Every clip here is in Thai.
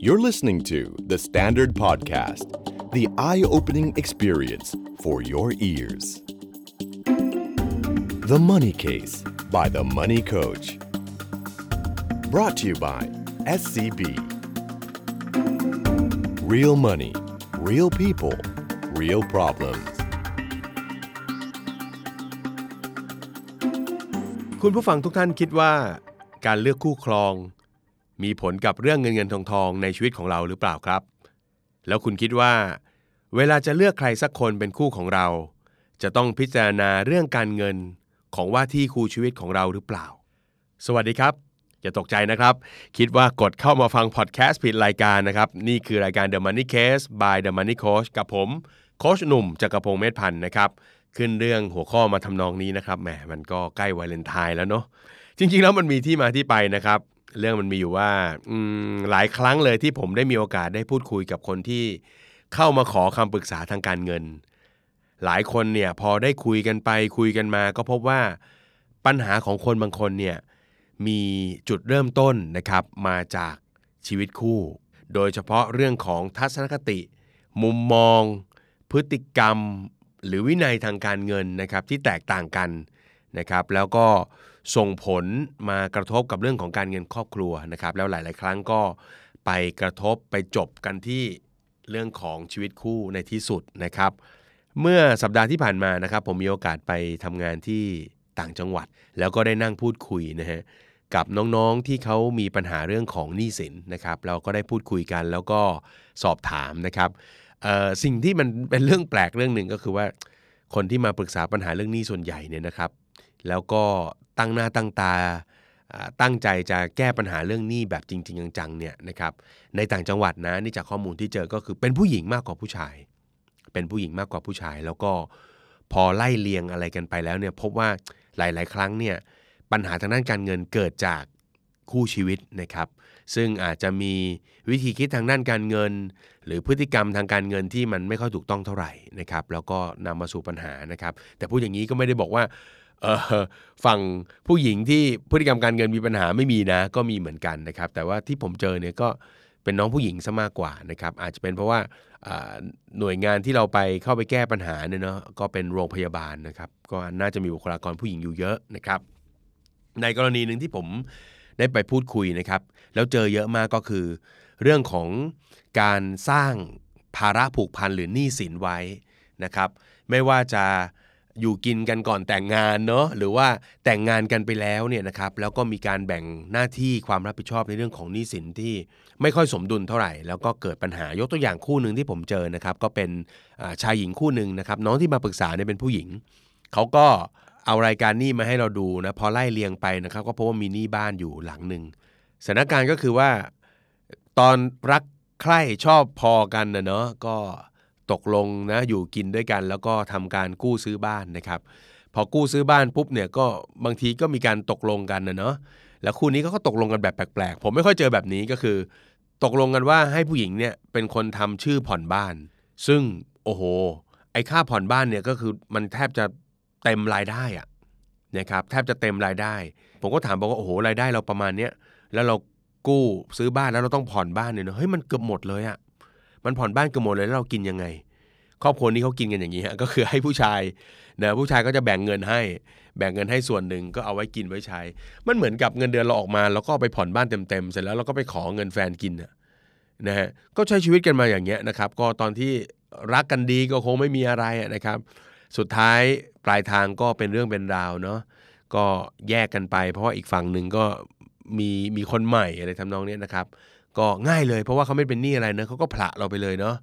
You're listening to The Standard Podcast, the eye opening experience for your ears. The Money Case by The Money Coach. Brought to you by SCB. Real money, real people, real problems. คุณผู้ฟังทุกท่านคิดว่าการเลือกคู่ครอง มีผลกับเรื่องเงินเงินทองทองในชีวิตของเราหรือเปล่าครับ แล้วคุณคิดว่า เวลาจะเลือกใครสักคนเป็นคู่ของเรา จะต้องพิจารณาเรื่องการเงินของว่าที่คู่ชีวิตของเราหรือเปล่า สวัสดีครับอย่าตกใจนะครับ คิดว่ากดเข้ามาฟังพอดแคสต์ผิดรายการนะครับ นี่คือรายการ The Money Case by The Money Coach กับผม โคชหนุ่มจักรพงศ์เมธพันธ์นะครับ ขึ้นเรื่องหัวข้อมาทำนองนี้นะครับแหมมันก็ใกล้วาเลนไทน์แล้วเนาะจริงๆแล้วมันมีที่มาที่ไปนะครับ เรื่องมันมีอยู่ว่าอหลายครั้งเลยที่ผมได้มีโอกาสได้พูดคุยกับคนที่เข้ามาขอคำปรึกษาทางการเงิน หลายคนเนี่ยพอได้คุยกันไปคุยกันมา ก็พบว่าปัญหาของคนบางคนเนี่ยมีจุดเริ่มต้นนะครับมาจากชีวิตคู่ โดยเฉพาะเรื่องของทัศนคติ มุมมอง พฤติกรรม หรือวินัยทางการเงินนะครับที่แตกต่างกันนะครับ แล้วก็ ส่งผลมากระทบกับเรื่องของการเงินครอบครัวนะครับแล้วหลาย ๆ ครั้งก็ไปกระทบไปจบกันที่เรื่องของชีวิตคู่ในที่สุดนะครับ เมื่อสัปดาห์ที่ผ่านมานะครับ ผมมีโอกาสไปทำงานที่ต่างจังหวัด แล้วก็ได้นั่งพูดคุยนะฮะกับน้องๆที่เขามีปัญหาเรื่องของหนี้สินนะครับ เราก็ได้พูดคุยกันแล้วก็สอบถามนะครับสิ่งที่มันเป็นเรื่องแปลกเรื่องหนึ่งก็คือว่า คนที่มาปรึกษาปัญหาเรื่องหนี้ส่วนใหญ่เนี่ยนะครับ แล้วก็ ตั้งหน้าตั้งตาตั้งใจจะแก้ปัญหาเรื่องหนี้แบบจริง ๆ จังๆเนี่ยนะครับในต่างจังหวัดนะนี่จากข้อมูลที่เจอก็คือเป็นผู้หญิงมากกว่าผู้ชาย เป็นผู้หญิงมากกว่าผู้ชาย แล้วก็พอไล่เลียงอะไรกันไปแล้วเนี่ยพบว่าหลาย ๆ ครั้งเนี่ยปัญหาทางด้านการเงินเกิดจากคู่ชีวิตนะครับ ซึ่งอาจจะมีวิธีคิดทางด้านการเงิน หรือพฤติกรรมทางการเงินที่มันไม่ค่อยถูกต้องเท่าไหร่นะครับแล้วก็นำมาสู่ปัญหานะครับ แต่พูดอย่างนี้ก็ไม่ได้บอกว่า ฝั่งผู้หญิงที่พฤติกรรมการเงินมีปัญหาไม่มีนะ ก็มีเหมือนกันนะครับ แต่ว่าที่ผมเจอเนี่ยก็เป็นน้องผู้หญิงซะมากกว่านะครับ อาจจะเป็นเพราะว่าหน่วยงานที่เราไปเข้าไปแก้ปัญหาเนี่ยเนาะก็เป็นโรงพยาบาลนะครับ ก็น่าจะมีบุคลากรผู้หญิงอยู่เยอะนะครับ ในกรณีหนึ่งที่ผมได้ไปพูดคุยนะครับ แล้วเจอเยอะมากก็คือ เรื่องของการสร้างภาระผูกพันหรือหนี้สินไว้นะครับ ไม่ว่าจะ อยู่กินกันก่อนแต่งงานเนาะหรือว่าแต่งงานกันไปแล้วเนี่ยนะครับแล้วก็มีการแบ่งหน้าที่ความรับผิดชอบในเรื่องของหนี้สินที่ไม่ค่อยสมดุลเท่าไหร่ แล้วก็เกิดปัญหายกตัวอย่างคู่หนึ่งที่ผมเจอนะครับก็เป็นชายหญิงคู่หนึ่งนะครับน้องที่มาปรึกษาเนี่ยเป็นผู้หญิงเขาก็เอารายการหนี้มาให้เราดูนะพอไล่เรียงไปนะครับก็พบว่ามีหนี้บ้านอยู่หลังหนึ่งสถานการณ์ก็คือว่าตอนรักใคร่ชอบพอกันนะเนาะก็ ตกลงนะอยู่กินด้วยกัน แล้วก็ทำการกู้ซื้อบ้านนะครับ พอกู้ซื้อบ้านปุ๊บเนี่ยก็บางทีก็มีการตกลงกันนะเนาะแล้วคู่นี้ก็ตกลงกันแบบแปลกๆ ผมไม่ค่อยเจอแบบนี้ก็คือ ตกลงกันว่าให้ผู้หญิงเนี่ยเป็นคนทำชื่อผ่อนบ้าน ซึ่งโอ้โหไอ้ค่าผ่อนบ้านเนี่ยก็คือมันแทบจะเต็มรายได้อะนะครับแทบจะเต็มรายได้ ผมก็ถามบอกว่าโอ้โหรายได้เราประมาณเนี้ยแล้วเรากู้ซื้อบ้านแล้วเราต้องผ่อนบ้านเนี่ยเนอะเฮ้ยมันเกือบหมดเลยอะ มันผ่อนบ้านกือบหมดเลยแล้วเรากินยังไง ครอบครัวนี้เขากินกันอย่างนี้ฮะก็คือให้ผู้ชายนะผู้ชายก็จะแบ่งเงินให้ แบ่งเงินให้ส่วนหนึ่งก็เอาไว้กินไว้ใช้ มันเหมือนกับเงินเดือนเราออกมา แล้วก็ไปผ่อนบ้านเต็มๆเสร็จแล้วเราก็ไปขอเงินแฟนกินนะฮะก็ใช้ชีวิตกันมาอย่างเงี้ยนะครับ ก็ตอนที่รักกันดีก็คงไม่มีอะไรนะครับ สุดท้ายปลายทางก็เป็นเรื่องเป็นราวเนาะก็แยกกันไป เพราะว่าอีกฝั่งหนึ่งก็มีมีคนใหม่อะไรทำนองนี้นะครับ ก็ง่ายเลยเพราะว่าเขาไม่เป็นหนี้อะไรเนะเขาก็ผละเราไปเลยเนาะ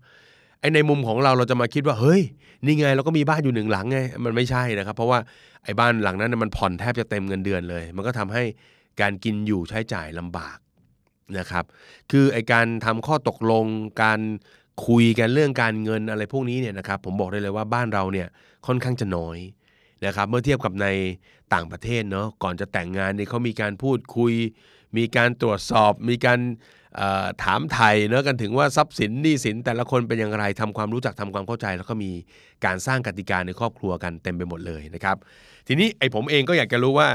ไอในมุมของเราเราจะมาคิดว่าเฮ้ยนี่ไงเราก็มีบ้านอยู่หนึ่งหลังไงมันไม่ใช่นะครับ เพราะว่าไอ้บ้านหลังนั้นมันผ่อนแทบจะเต็มเงินเดือนเลย มันก็ทำให้การกินอยู่ใช้จ่ายลำบากนะครับ คือไอการทำข้อตกลงการคุยกันเรื่องการเงินอะไรพวกนี้เนี่ยนะครับผมบอกได้เลยว่าบ้านเราเนี่ยค่อนข้างจะน้อยนะครับเมื่อเทียบกับในต่างประเทศเนาะก่อนจะแต่งงานเนี่ยเขามีการพูดคุย มีการตรวจสอบ มีการ ถามไทยเนอะกันถึงว่าทรัพย์สินหนี้สินแต่ละคนเป็นอย่างไรทำความรู้จักทำความเข้าใจ แล้วก็มีการสร้างกติกาในครอบครัวกันเต็มไปหมดเลยนะครับ ทีนี้ไอ้ผมเองก็อยากจะรู้ว่า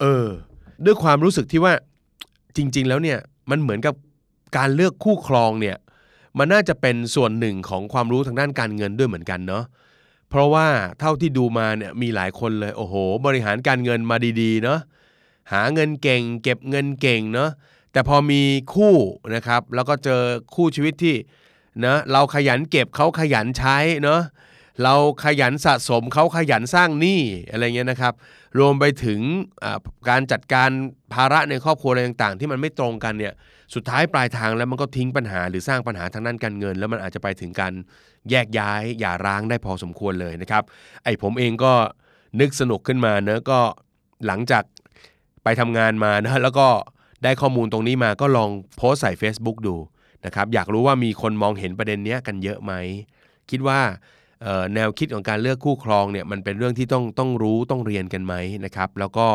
เออ ด้วยความรู้สึกที่ว่าจริง ๆ แล้วเนี่ยมันเหมือนกับการเลือกคู่ครองเนี่ยมันน่าจะเป็นส่วนหนึ่งของความรู้ทางด้านการเงินด้วยเหมือนกันเนาะเพราะว่าเท่าที่ดูมาเนี่ยมีหลายคนเลยโอ้โห บริหารการเงินมาดีๆเนาะหาเงินเก่ง เก็บเงินเก่งเนาะ แต่พอมีคู่นะครับแล้วก็เจอคู่ชีวิตที่นะเราขยันเก็บเขาขยันใช้เนาะเราขยันสะสมเขาขยันสร้างหนี้อะไรเงี้ยนะครับ รวมไปถึงการจัดการภาระในครอบครัวอะไรต่างๆ ที่มันไม่ตรงกันเนี่ยสุดท้ายปลายทางแล้วมันก็ทิ้งปัญหาหรือสร้างปัญหาทางด้านการเงิน แล้วมันอาจจะไปถึงการแยกย้ายอย่าร้างได้พอสมควรเลยนะครับ ไอ้ผมเองก็นึกสนุกขึ้นมาเนะก็หลังจากไปทำงานมานะแล้วก็ ได้ข้อมูลตรงนี้มาก็ลองโพสใส่ Facebook ดูนะครับอยากรู้ว่ามีคนมองเห็นประเด็นนี้กันเยอะไหม คิดว่าแนวคิดของการเลือกคู่ครองเนี่ยมันเป็นเรื่องที่ต้องต้องรู้ต้องเรียนกันไหมนะครับแล้วก็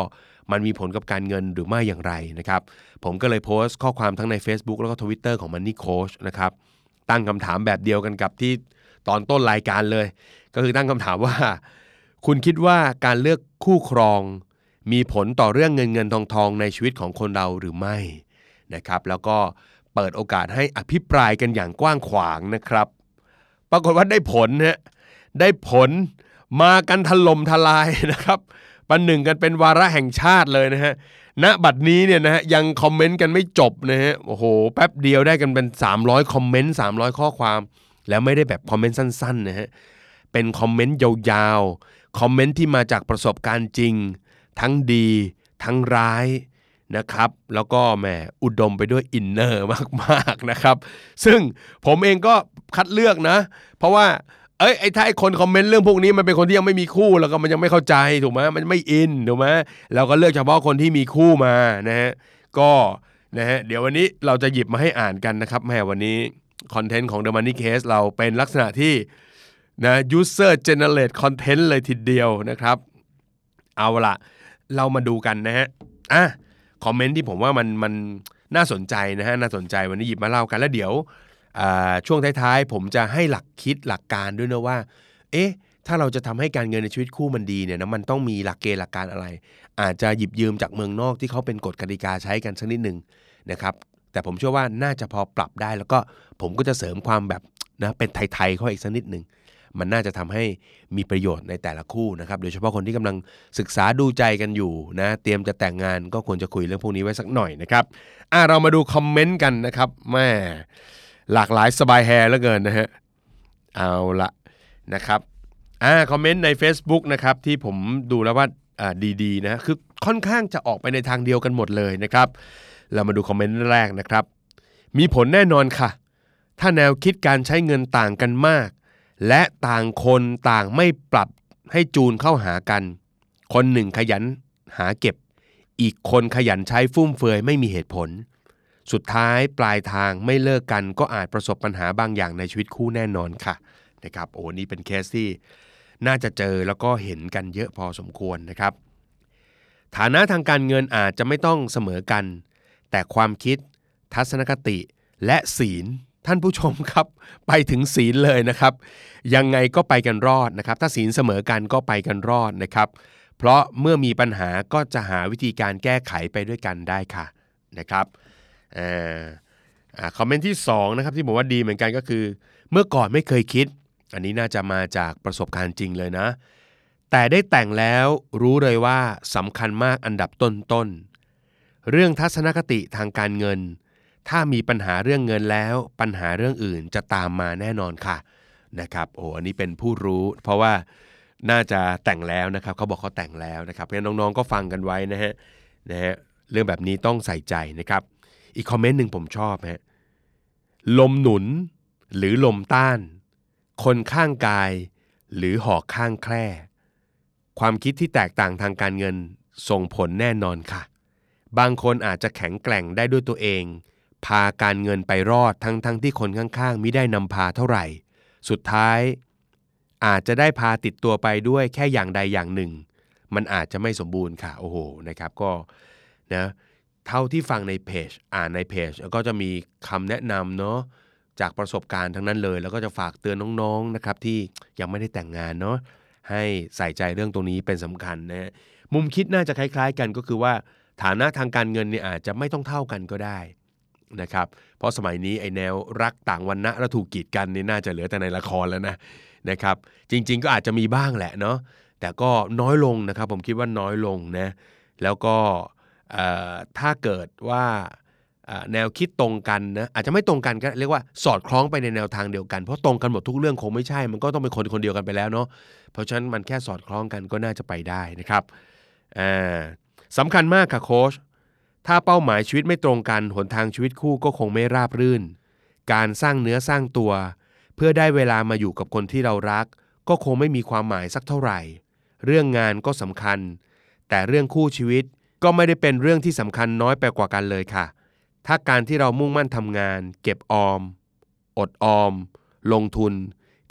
มันมีผลกับการเงินหรือไม่อย่างไรนะครับ ผมก็เลยโพสต์ข้อความทั้งใน Facebook แล้วก็ Twitter ของ Money Coach นะครับตั้งคำถามแบบเดียวกันกับที่ตอนต้นรายการเลย ก็คือตั้งคำถามว่า คุณคิดว่าการเลือกคู่ครอง มีผลต่อเรื่องเงินเงินทองทองในชีวิตของคนเราหรือไม่นะครับ แล้วก็เปิดโอกาสให้อภิปรายกันอย่างกว้างขวางนะครับ ปรากฏว่าได้ผลฮะได้ผลมากันถล่มทลายนะครับปันหนึ่งกันเป็นวาระแห่งชาติเลยนะฮะณบัดนี้เนี่ยนะฮะยังคอมเมนต์กันไม่จบนะฮะโอ้โหแป๊บเดียวได้กันเป็น 300 คอมเมนต์ 300 ข้อความ แล้วไม่ได้แบบคอมเมนต์สั้นๆนะฮะเป็นคอมเมนต์ยาวๆ คอมเมนต์ที่มาจากประสบการณ์จริง ทั้งดี ทั้งร้ายนะครับ แล้วก็แหมอุดมไปด้วย inner มากๆนะครับ ซึ่งผมเองก็คัดเลือกนะ เพราะว่าเอ้ยไอ้ถ้าไอ้คน comment เรื่องพวกนี้มันเป็นคนที่ยังไม่มีคู่แล้วก็มันยังไม่เข้าใจถูกไหมมันไม่อินถูกไหมเราก็เลือกเฉพาะคนที่มีคู่มานะฮะก็นะฮะเดี๋ยววันนี้เราจะหยิบมาให้อ่านกันนะครับแหมวันนี้ content ของ The Money Case เราเป็นลักษณะที่นะ user generate content เลยทีเดียวนะครับ เอาละ เรามาดูกันนะฮะอะคอมเมนต์ที่ผมว่ามันมันน่าสนใจนะฮะน่าสนใจวันนี้หยิบมาเล่ากันแล้วเดี๋ยวช่วงท้ายๆ ผมจะให้หลักคิดหลักการด้วยนะว่า เอ๊ะ ถ้าเราจะทำให้การเงินในชีวิตคู่มันดีเนี่ยนะมันต้องมีหลักเกณฑ์หลักการอะไร อาจจะหยิบยืมจากเมืองนอกที่เขาเป็นกฎกติกาใช้กันสักนิดหนึ่งนะครับ แต่ผมเชื่อว่าน่าจะพอปรับได้แล้วก็ผมก็จะเสริมความแบบนะเป็นไทยๆเข้าอีกสักนิดหนึ่ง มันน่าจะทำให้มีประโยชน์ในแต่ละคู่นะครับโดยเฉพาะคนที่กำลังศึกษาดูใจกันอยู่นะเตรียมจะแต่งงานก็ควรจะคุยเรื่องพวกนี้ไว้สักหน่อยนะครับอะเรามาดูคอมเมนต์กันนะครับแม่หลากหลายสบายแฮร์เหลือเกินนะฮะเอาละนะครับอ่าคอมเมนต์ใน Facebook นะครับที่ผมดูแล้วว่าอ่าดีๆนะคือค่อนข้างจะออกไปในทางเดียวกันหมดเลยนะครับ เรามาดูคอมเมนต์แรกนะครับ มีผลแน่นอนค่ะ ถ้าแนวคิดการใช้เงินต่างกันมาก และต่างคนต่างไม่ปรับให้จูนเข้าหากัน คนหนึ่งขยันหาเก็บ อีกคนขยันใช้ฟุ่มเฟือยไม่มีเหตุผล สุดท้ายปลายทางไม่เลิกกันก็อาจประสบปัญหาบางอย่างในชีวิตคู่แน่นอนค่ะนะครับโอ้นี่เป็นเคสที่น่าจะเจอแล้วก็เห็นกันเยอะพอสมควรนะครับ ฐานะทางการเงินอาจจะไม่ต้องเสมอกัน แต่ความคิด ทัศนคติและศีล ท่านผู้ชมครับไปถึงศีลเลยนะครับ ยังไงก็ไปกันรอดนะครับ ถ้าศีลเสมอกันก็ไปกันรอดนะครับ เพราะเมื่อมีปัญหาก็จะหาวิธีการแก้ไขไปด้วยกันได้ค่ะนะครับคอมเมนต์ที่2นะครับที่บอกว่าดีเหมือนกันก็คือ เมื่อก่อนไม่เคยคิด อันนี้น่าจะมาจากประสบการณ์จริงเลยนะ แต่ได้แต่งแล้วรู้เลยว่าสำคัญมากอันดับต้นๆเรื่องทัศนคติทางการเงิน ถ้ามีปัญหาเรื่องเงินแล้วปัญหาเรื่องอื่นจะตามมาแน่นอนค่ะนะครับโอ้อันนี้เป็นผู้รู้ เพราะว่าน่าจะแต่งแล้วนะครับเขาบอกเขาแต่งแล้วนะครับเพราะน้องๆก็ฟังกันไว้นะฮะนะฮะเรื่องแบบนี้ต้องใส่ใจนะครับ อีกคอมเมนต์หนึ่งผมชอบฮะลมหนุนหรือลมต้าน คนข้างกายหรือหอกข้างแคร่ความคิดที่แตกต่างทางการเงินส่งผลแน่นอนค่ะ บางคนอาจจะแข็งแกร่งได้ด้วยตัวเอง พาการเงินไปรอดทั้งทั้งที่คนข้างๆม่ได้นำพาเท่าไหร่ สุดท้าย อาจจะได้พาติดตัวไปด้วยแค่อย่างใดอย่างหนึ่ง มันอาจจะไม่สมบูรณ์ค่ะ โอ้โหนะครับก็นะเท่าที่ฟังในเพจอ่านในเพจก็จะมีคำแนะนำเนาะจากประสบการณ์ทั้งนั้นเลย แล้วก็จะฝากเตือนน้องๆนะครับที่ยังไม่ได้แต่งงานเนาะให้ใส่ใจเรื่องตรงนี้เป็นสำคัญนะมุมคิดน่าจะคล้าย ๆ กันก็คือว่าฐานะทางการเงินเนี่ยอาจจะไม่ต้องเท่ากันก็ได้ นะครับเพราะสมัยนี้ไอแนวรักต่างวันนะและถูกกีดกันนี่น่าจะเหลือแต่ในละครแล้วนะนะครับจริง ๆ ก็อาจจะมีบ้างแหละเนาะแต่ก็น้อยลงนะครับผมคิดว่าน้อยลงนะแล้วก็ถ้าเกิดว่าแนวคิดตรงกันนะอาจจะไม่ตรงกันก็เรียกว่าสอดคล้องไปในแนวทางเดียวกันเพราะตรงกันหมดทุกเรื่องคงไม่ใช่ มันก็ต้องเป็นคนคนเดียวกันไปแล้วเนาะเพราะฉะนั้นมันแค่สอดคล้องกันก็น่าจะไปได้นะครับสำคัญมากค่ะโค้ช ถ้าเป้าหมายชีวิตไม่ตรงกันหนทางชีวิตคู่ก็คงไม่ราบรื่น การสร้างเนื้อสร้างตัว เพื่อได้เวลามาอยู่กับคนที่เรารัก ก็คงไม่มีความหมายสักเท่าไหร่ เรื่องงานก็สำคัญ แต่เรื่องคู่ชีวิตก็ไม่ได้เป็นเรื่องที่สำคัญน้อยไปกว่ากันเลยค่ะ ถ้าการที่เรามุ่งมั่นทำงาน เก็บออม อดออม ลงทุน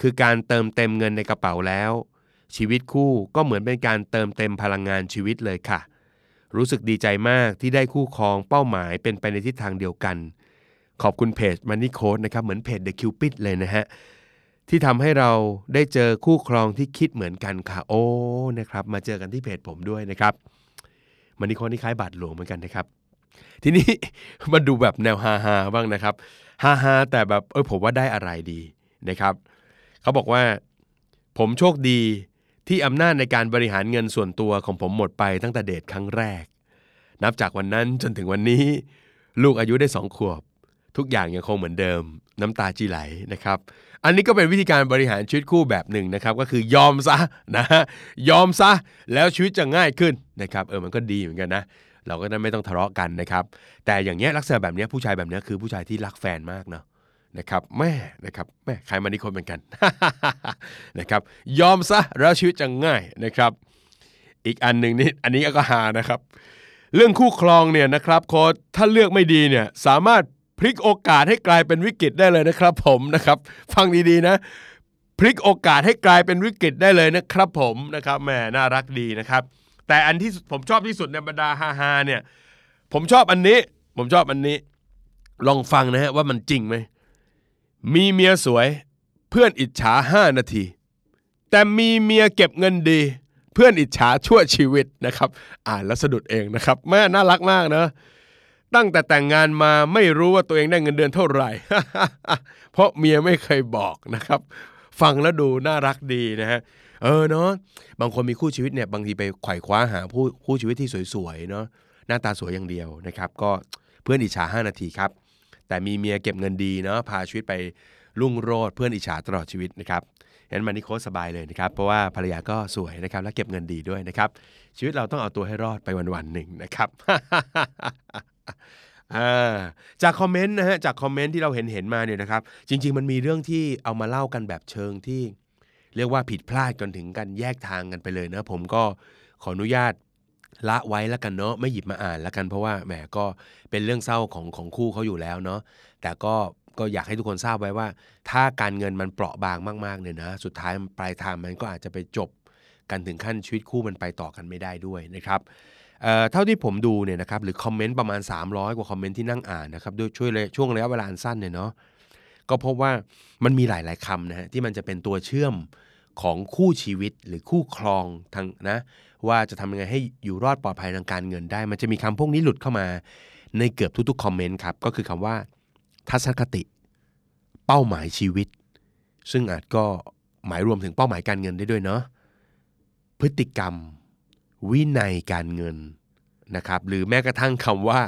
คือการเติมเต็มเงินในกระเป๋าแล้ว ชีวิตคู่ก็เหมือนเป็นการเติมเต็มพลังงานชีวิตเลยค่ะ รู้สึกดีใจมากที่ได้คู่ครองเป้าหมายเป็นไปในทิศทางเดียวกัน ขอบคุณเพจ Money Code นะครับเหมือนเพจ The Cupid เลยนะฮะที่ทำให้เราได้เจอคู่ครองที่คิดเหมือนกันค่ะโอ้นะครับมาเจอกันที่เพจผมด้วยนะครับมันนี่คนที่คล้ายบาทหลวงเหมือนกันนะครับ ทีนี้มาดูแบบแนวฮาฮาบ้างนะครับฮาฮาแต่แบบเออผมว่าได้อะไรดีนะครับ เขาบอกว่า ผมโชคดี ที่อำนาจในการบริหารเงินส่วนตัวของผมหมดไปตั้งแต่เดทครั้งแรก นับจากวันนั้นจนถึงวันนี้ ลูกอายุได้สองขวบ ทุกอย่างยังคงเหมือนเดิม น้ำตาจีไหลนะครับ อันนี้ก็เป็นวิธีการบริหารชีวิตคู่แบบหนึ่งนะครับ ก็คือยอมซะนะยอมซะแล้วชีวิตจะง่ายขึ้นนะครับเออมันก็ดีเหมือนกันนะเราก็ไม่ต้องทะเลาะกันนะครับ แต่อย่างเงี้ยลักษณะแบบเนี้ยผู้ชายแบบเนี้ยคือผู้ชายที่รักแฟนมากเนาะ นะครับแม่นะครับแม่ใครมานิคนเหมือนกันนะครับยอมซะแล้วชีวิตจะง่ายนะครับ อีกอันหนึ่งนี่อันนี้ก็หานะครับ เรื่องคู่ครองเนี่ยนะครับโค้ดถ้าเลือกไม่ดีเนี่ยสามารถพลิกโอกาสให้กลายเป็นวิกฤตได้เลยนะครับ ผมนะครับ ฟังดีๆนะพลิกโอกาสให้กลายเป็นวิกฤตได้เลยนะครับ ผมนะครับแหมน่ารักดีนะครับ แต่อันที่ผมชอบที่สุดในบรรดาฮาฮาเนี่ย ผมชอบอันนี้ ผมชอบอันนี้ ลองฟังนะฮะว่ามันจริงไหม มีเมียสวย เพื่อนอิจฉาห้านาที แต่มีเมียเก็บเงินดี เพื่อนอิจฉาชั่วชีวิตนะครับ อ่านแล้วสะดุดเองนะครับแม่น่ารักมากเนะตั้งแต่แต่งงานมาไม่รู้ว่าตัวเองได้เงินเดือนเท่าไหร่ เพราะเมียไม่เคยบอกนะครับ ฟังแล้วดูน่ารักดีนะฮะเออเนาะบางคนมีคู่ชีวิตเนี่ยบางทีไปไขว่คว้าหาผู้คู่ชีวิตที่สวยๆเนาะหน้าตาสวยอย่างเดียวนะครับ ก็เพื่อนอิจฉา5 นาทีครับ แต่มีเมียเก็บเงินดีเนาะพาชีวิตไปรุ่งโรดเพื่อนอิจฉาตลอดชีวิตนะครับเห็นมันนี่โค้สบายเลยนะครับ เพราะว่าภรรยาก็สวยนะครับ และเก็บเงินดีด้วยนะครับ ชีวิตเราต้องเอาตัวให้รอดไปวันๆหนึ่งนะครับจากคอมเมนต์นะฮะจากคอมเมนต์ที่เราเห็นเห็นมาเนี่ยนะครับ จริง ๆ มันมีเรื่องที่เอามาเล่ากันแบบเชิงที่ เรียกว่าผิดพลาดจนถึงกันแยกทางกันไปเลยนะผมก็ขออนุญาต ละไว้แล้วกันเนาะไม่หยิบมาอ่านแล้วกันเพราะว่าแหมก็เป็นเรื่องเศร้าของของคู่เขาอยู่แล้วเนาะแต่ก็ก็อยากให้ทุกคนทราบไว้ว่า ถ้าการเงินมันเปราะบางมากๆเนี่ยนะสุดท้ายปลายทางมันก็อาจจะไปจบกันถึงขั้นชีวิตคู่มันไปต่อกันไม่ได้ด้วยนะครับเเท่าที่ผมดูเนี่ยนะครับหรือคอมเมนต์ประมาณ 300 กว่าคอมเมนต์ที่นั่งอ่านนะครับด้วยช่วยเลยช่วงระยะเวลาอันสั้นเนี่ยเนาะก็พบว่ามันมีหลาย ๆคำนะฮะที่มันจะเป็นตัวเชื่อม ของคู่ชีวิตหรือคู่ครองทางนะว่าจะทำยังไงให้อยู่รอดปลอดภัยทางการเงินได้ มันจะมีคำพวกนี้หลุดเข้ามาในเกือบทุกๆ comment ครับก็คือคำว่า ทัศนคติ เป้าหมายชีวิต ซึ่งอาจก็หมายรวมถึงเป้าหมายการเงินได้ด้วยเนาะพฤติกรรม วินัยการเงินนะครับหรือแม้กระทั่งคำว่า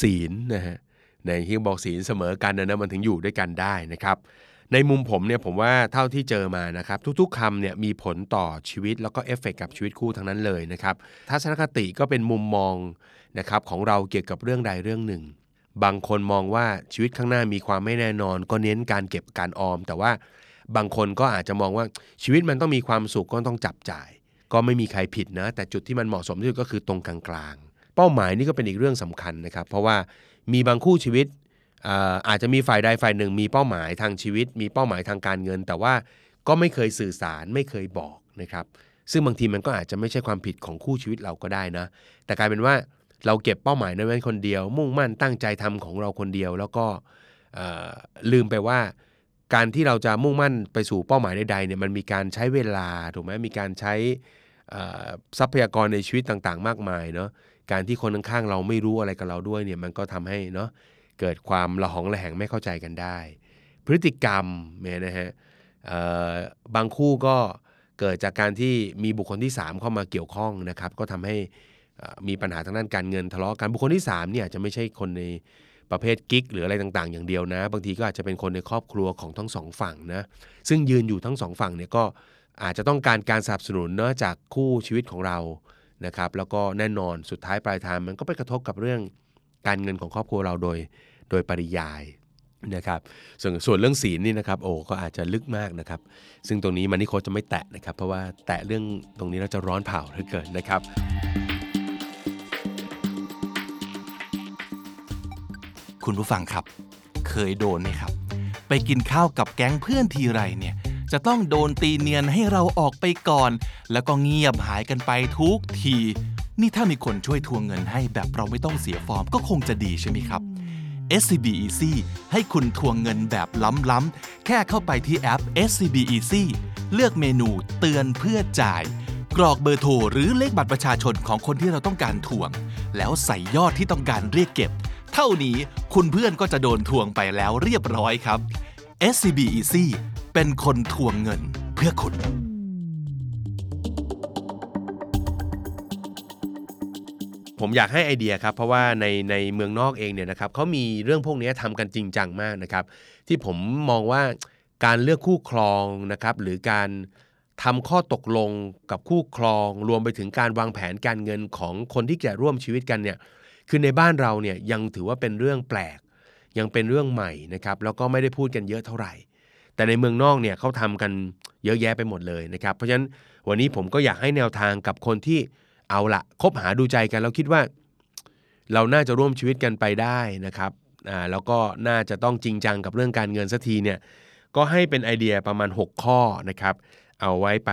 ศีลนะฮะในที่บอกศีลเสมอกันนะมันถึงอยู่ด้วยกันได้นะครับ ในมุมผมเนี่ยผมว่าเท่าที่เจอมานะครับ ทุกๆคำเนี่ยมีผลต่อชีวิตแล้วก็เอฟเฟกกับชีวิตคู่ทั้งนั้นเลยนะครับทัศนคติก็เป็นมุมมองนะครับของเราเกี่ยวกับเรื่องใดเรื่องหนึ่ง บางคนมองว่าชีวิตข้างหน้ามีความไม่แน่นอน ก็เน้นการเก็บการออม แต่ว่าบางคนก็อาจจะมองว่าชีวิตมันต้องมีความสุขก็ต้องจับจ่าย ก็ไม่มีใครผิดนะแต่จุดที่มันเหมาะสมที่สุดก็คือตรงกลางๆ เป้าหมายนี่ก็เป็นอีกเรื่องสำคัญนะครับ เพราะว่ามีบางคู่ชีวิต อาจจะมีฝ่ายใดฝ่ายหนึ่ง มีเป้าหมายทางชีวิต มีเป้าหมายทางการเงิน แต่ว่าก็ไม่เคยสื่อสารไม่เคยบอกนะครับ ซึ่งบางทีมันก็อาจจะไม่ใช่ความผิดของคู่ชีวิตเราก็ได้นะ แต่กลายเป็นว่าเราเก็บเป้าหมายนั้นไว้คนเดียว มุ่งมั่นตั้งใจทำของเราคนเดียว แล้วก็ลืมไปว่าการที่เราจะมุ่งมั่นไปสู่เป้าหมายใดๆเนี่ยมันมีการใช้เวลาถูกไหมมีการใช้ทรัพยากรในชีวิตต่างๆ มากมายเนาะการที่คนข้างๆเราไม่รู้อะไรกับเราด้วยเนี่ยมันก็ทำให้เนาะ เกิดความละหองระแหงไม่เข้าใจกันได้ พฤติกรรมเนี่ยนะฮะบางคู่ก็เกิดจากการที่มีบุคคลที่ 3 เข้ามาเกี่ยวข้องนะครับ ก็ทำให้มีปัญหาทางด้านการเงินทะเลาะกันบุคคลที่3เนี่ยจจะไม่ใช่คนในประเภทกิ๊กหรืออะไรต่างๆ อย่างเดียวนะ บางทีก็อาจจะเป็นคนในครอบครัวของทั้งสองฝั่งนะซึ่งยืนอยู่ทั้งสองฝั่งเนี่ยก็อาจจะต้องการการสนับสนุนเนาะจากคู่ชีวิตของเรานะครับแล้วก็แน่นอนสุดท้ายปลายทางมันก็ไปกระทบกับเรื่อง การเงินของครอบครัวเราโดยโดยปริยายนะครับส่วนส่วนเรื่องศีลนี่นะครับโอ้ก็อาจจะลึกมากนะครับ ซึ่งตรงนี้มันนี่โคจะไม่แตะนะครับ เพราะว่าแตะเรื่องตรงนี้เราจะร้อนเผาเหลือเกินนะครับ คุณผู้ฟังครับ เคยโดนไหมครับ ไปกินข้าวกับแก๊งเพื่อนทีไรเนี่ยจะต้องโดนตีเนียนให้เราออกไปก่อน แล้วก็เงียบหายกันไปทุกที นี่ถ้ามีคนช่วยทวงเงินให้แบบเราไม่ต้องเสียฟอร์มก็คงจะดีใช่ไหมครับ SCB Easy ให้คุณทวงเงินแบบล้ำๆ แค่เข้าไปที่แอป SCB Easy เลือกเมนูเตือนเพื่อจ่าย กรอกเบอร์โทรหรือเลขบัตรประชาชนของคนที่เราต้องการทวง แล้วใส่ยอดที่ต้องการเรียกเก็บ เท่านี้คุณเพื่อนก็จะโดนทวงไปแล้วเรียบร้อยครับ SCB Easy เป็นคนทวงเงินเพื่อคุณ ผมอยากให้ไอเดียครับ เพราะว่าในในเมืองนอกเองเนี่ยนะครับเขามีเรื่องพวกนี้ทำกันจริงจังมากนะครับ ที่ผมมองว่าการเลือกคู่ครองนะครับหรือการทำข้อตกลงกับคู่ครอง รวมไปถึงการวางแผนการเงินของคนที่จะร่วมชีวิตกันเนี่ยคือในบ้านเราเนี่ยยังถือว่าเป็นเรื่องแปลก ยังเป็นเรื่องใหม่นะครับแล้วก็ไม่ได้พูดกันเยอะเท่าไหร่ แต่ในเมืองนอกเนี่ยเขาทำกันเยอะแยะไปหมดเลยนะครับ เพราะฉะนั้นวันนี้ผมก็อยากให้แนวทางกับคนที่ เอาละคบหาดูใจกันแล้วคิดว่า เราน่าจะร่วมชีวิตกันไปได้นะครับอ่าแล้วก็น่าจะต้องจริงจังกับเรื่องการเงินสักทีเนี่ยก็ให้เป็นไอเดียประมาณ 6 ข้อนะครับ เอาไว้ไป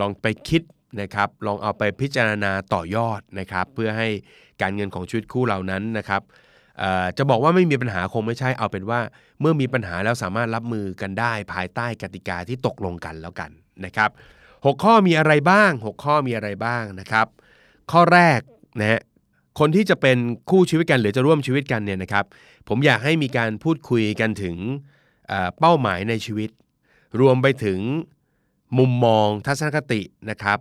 ลองไปคิดนะครับ ลองเอาไปพิจารณาต่อยอดนะครับ เพื่อให้การเงินของชีวิตคู่เหล่านั้นนะครับอ่อจะบอกว่าไม่มีปัญหาคงไม่ใช่เอาเป็นว่า เมื่อมีปัญหาแล้วสามารถรับมือกันได้ภายใต้กติกาที่ตกลงกันแล้วกันนะครับ 6 ข้อมีอะไรบ้าง 6 ข้อมีอะไรบ้างนะครับ ข้อแรกนะฮะคนที่จะเป็นคู่ชีวิตกันหรือจะร่วมชีวิตกันเนี่ยนะครับ ผมอยากให้มีการพูดคุยกันถึงเป้าหมายในชีวิต รวมไปถึงมุมมองทัศนคตินะครับ